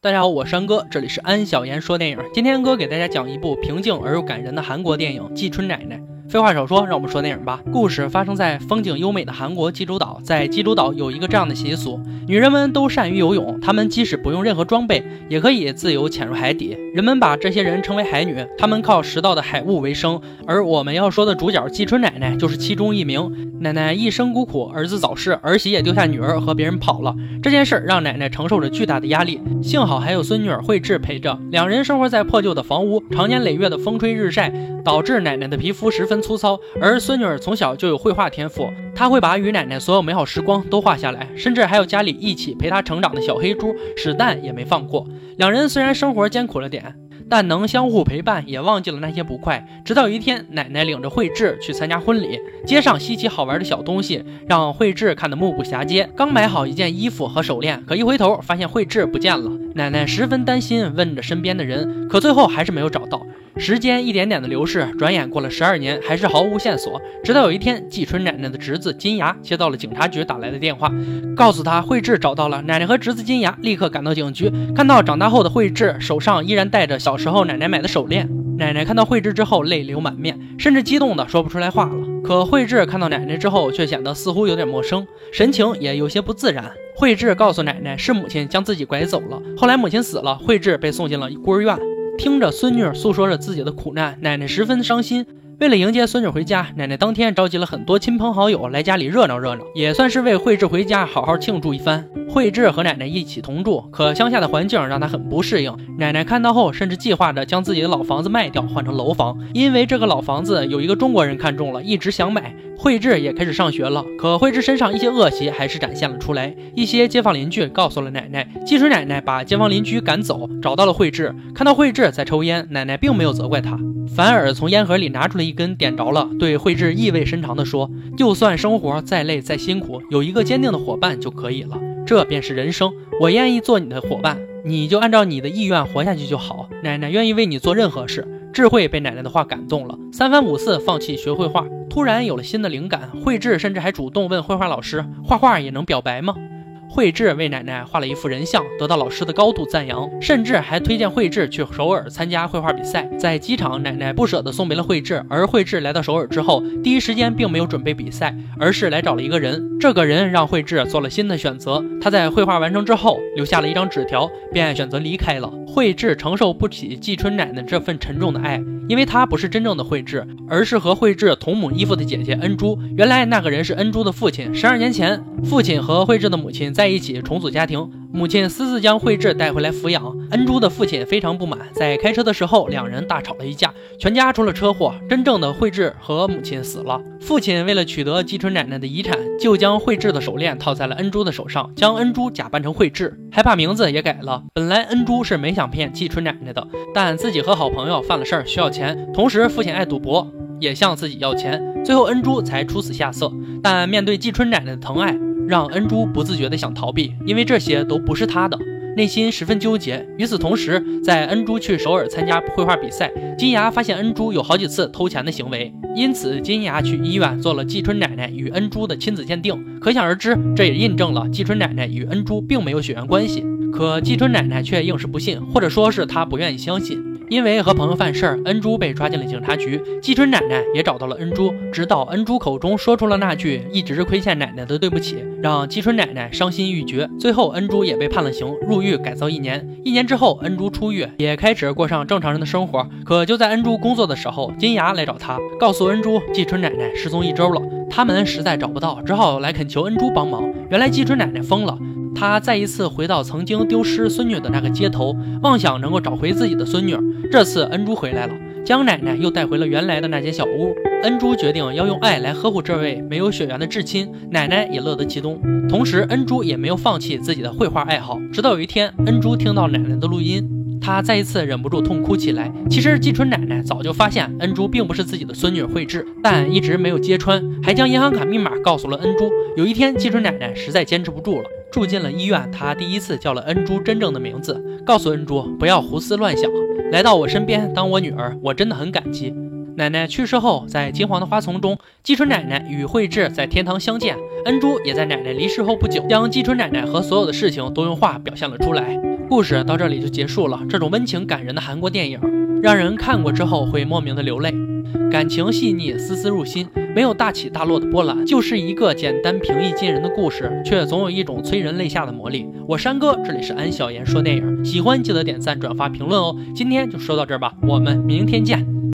大家好，我是安哥，这里是安小言说电影。今天哥给大家讲一部平静而又感人的韩国电影《季春奶奶》。废话少说，让我们说电影吧。故事发生在风景优美的韩国济州岛，在济州岛有一个这样的习俗：女人们都善于游泳，她们即使不用任何装备，也可以自由潜入海底。人们把这些人称为海女，她们靠拾到的海物为生。而我们要说的主角季春奶奶就是其中一名。奶奶一生孤苦，儿子早逝，儿媳也丢下女儿和别人跑了。这件事让奶奶承受着巨大的压力。幸好还有孙女儿惠智陪着，两人生活在破旧的房屋，常年累月的风吹日晒。导致奶奶的皮肤十分粗糙，而孙女儿从小就有绘画天赋，她会把与奶奶所有美好时光都画下来，甚至还有家里一起陪她成长的小黑猪史蛋也没放过。两人虽然生活艰苦了点，但能相互陪伴，也忘记了那些不快。直到有一天，奶奶领着慧智去参加婚礼，街上稀奇好玩的小东西让慧智看得目不暇接。刚买好一件衣服和手链，可一回头发现慧智不见了，奶奶十分担心，问着身边的人，可最后还是没有找到。时间一点点的流逝，转眼过了十二年，还是毫无线索。直到有一天，季春奶奶的侄子金牙接到了警察局打来的电话，告诉他慧智找到了。奶奶和侄子金牙立刻赶到警局，看到长大后的慧智手上依然戴着小时候奶奶买的手链。奶奶看到慧智之后泪流满面，甚至激动的说不出来话了。可慧智看到奶奶之后，却显得似乎有点陌生，神情也有些不自然。慧智告诉奶奶，是母亲将自己拐走了。后来母亲死了，慧智被送进了孤儿院。听着孙女诉说着自己的苦难，奶奶十分伤心。为了迎接孙女回家，奶奶当天召集了很多亲朋好友来家里热闹热闹，也算是为慧智回家好好庆祝一番。慧智和奶奶一起同住，可乡下的环境让她很不适应。奶奶看到后，甚至计划着将自己的老房子卖掉，换成楼房，因为这个老房子有一个中国人看中了，一直想买。慧智也开始上学了，可慧智身上一些恶习还是展现了出来。一些街坊邻居告诉了奶奶，即使奶奶把街坊邻居赶走，找到了慧智。看到慧智在抽烟，奶奶并没有责怪她，反而从烟盒里拿出了一根，点着了，对慧智意味深长地说：“就算生活再累再辛苦，有一个坚定的伙伴就可以了，这便是人生。我愿意做你的伙伴，你就按照你的意愿活下去就好。奶奶愿意为你做任何事。”智慧被奶奶的话感动了，三番五次放弃学绘画。突然有了新的灵感，慧智甚至还主动问绘画老师：“画画也能表白吗？”慧智为奶奶画了一幅人像，得到老师的高度赞扬，甚至还推荐慧智去首尔参加绘画比赛。在机场，奶奶不舍得送别了慧智，而慧智来到首尔之后，第一时间并没有准备比赛，而是来找了一个人。这个人让慧智做了新的选择。他在绘画完成之后，留下了一张纸条，便选择离开了。慧智承受不起季春奶奶这份沉重的爱。因为她不是真正的惠智，而是和惠智同母异父的姐姐恩珠。原来那个人是恩珠的父亲。十二年前，父亲和惠智的母亲在一起重组家庭，母亲私自将惠智带回来抚养。恩珠的父亲非常不满，在开车的时候，两人大吵了一架，全家出了车祸。真正的惠智和母亲死了。父亲为了取得季春奶奶的遗产，就将惠智的手链套在了恩珠的手上，将恩珠假扮成惠智，还把名字也改了。本来恩珠是没想骗季春奶奶的，但自己和好朋友犯了事儿，需要。钱，同时父亲爱赌博，也向自己要钱，最后恩珠才出此下策。但面对季春奶奶的疼爱，让恩珠不自觉的想逃避，因为这些都不是她的，内心十分纠结。与此同时，在恩珠去首尔参加绘画比赛，金牙发现恩珠有好几次偷钱的行为，因此金牙去医院做了季春奶奶与恩珠的亲子鉴定。可想而知，这也印证了季春奶奶与恩珠并没有血缘关系。可季春奶奶却硬是不信，或者说是她不愿意相信。因为和朋友犯事儿，恩珠被抓进了警察局。季春奶奶也找到了恩珠，直到恩珠口中说出了那句一直亏欠奶奶的对不起，让季春奶奶伤心欲绝。最后，恩珠也被判了刑，入狱改造一年。一年之后，恩珠出狱，也开始过上正常人的生活。可就在恩珠工作的时候，金牙来找他，告诉恩珠季春奶奶失踪一周了，他们实在找不到，只好来恳求恩珠帮忙。原来季春奶奶疯了。他再一次回到曾经丢失孙女的那个街头，妄想能够找回自己的孙女。这次恩珠回来了，将奶奶又带回了原来的那间小屋。恩珠决定要用爱来呵护这位没有血缘的至亲，奶奶也乐得其中。同时，恩珠也没有放弃自己的绘画爱好。直到有一天，恩珠听到奶奶的录音。他再一次忍不住痛哭起来。其实季春奶奶早就发现恩珠并不是自己的孙女惠智，但一直没有揭穿，还将银行卡密码告诉了恩珠。有一天，季春奶奶实在坚持不住了，住进了医院。他第一次叫了恩珠真正的名字，告诉恩珠不要胡思乱想，来到我身边当我女儿，我真的很感激。奶奶去世后，在金黄的花丛中，季春奶奶与惠智在天堂相见。恩珠也在奶奶离世后不久，将季春奶奶和所有的事情都用画表现了出来。故事到这里就结束了。这种温情感人的韩国电影，让人看过之后会莫名的流泪，感情细腻，丝丝入心，没有大起大落的波澜，就是一个简单平易近人的故事，却总有一种催人泪下的魔力。我山哥，这里是安小言说电影，喜欢记得点赞、转发、评论哦。今天就说到这儿吧，我们明天见。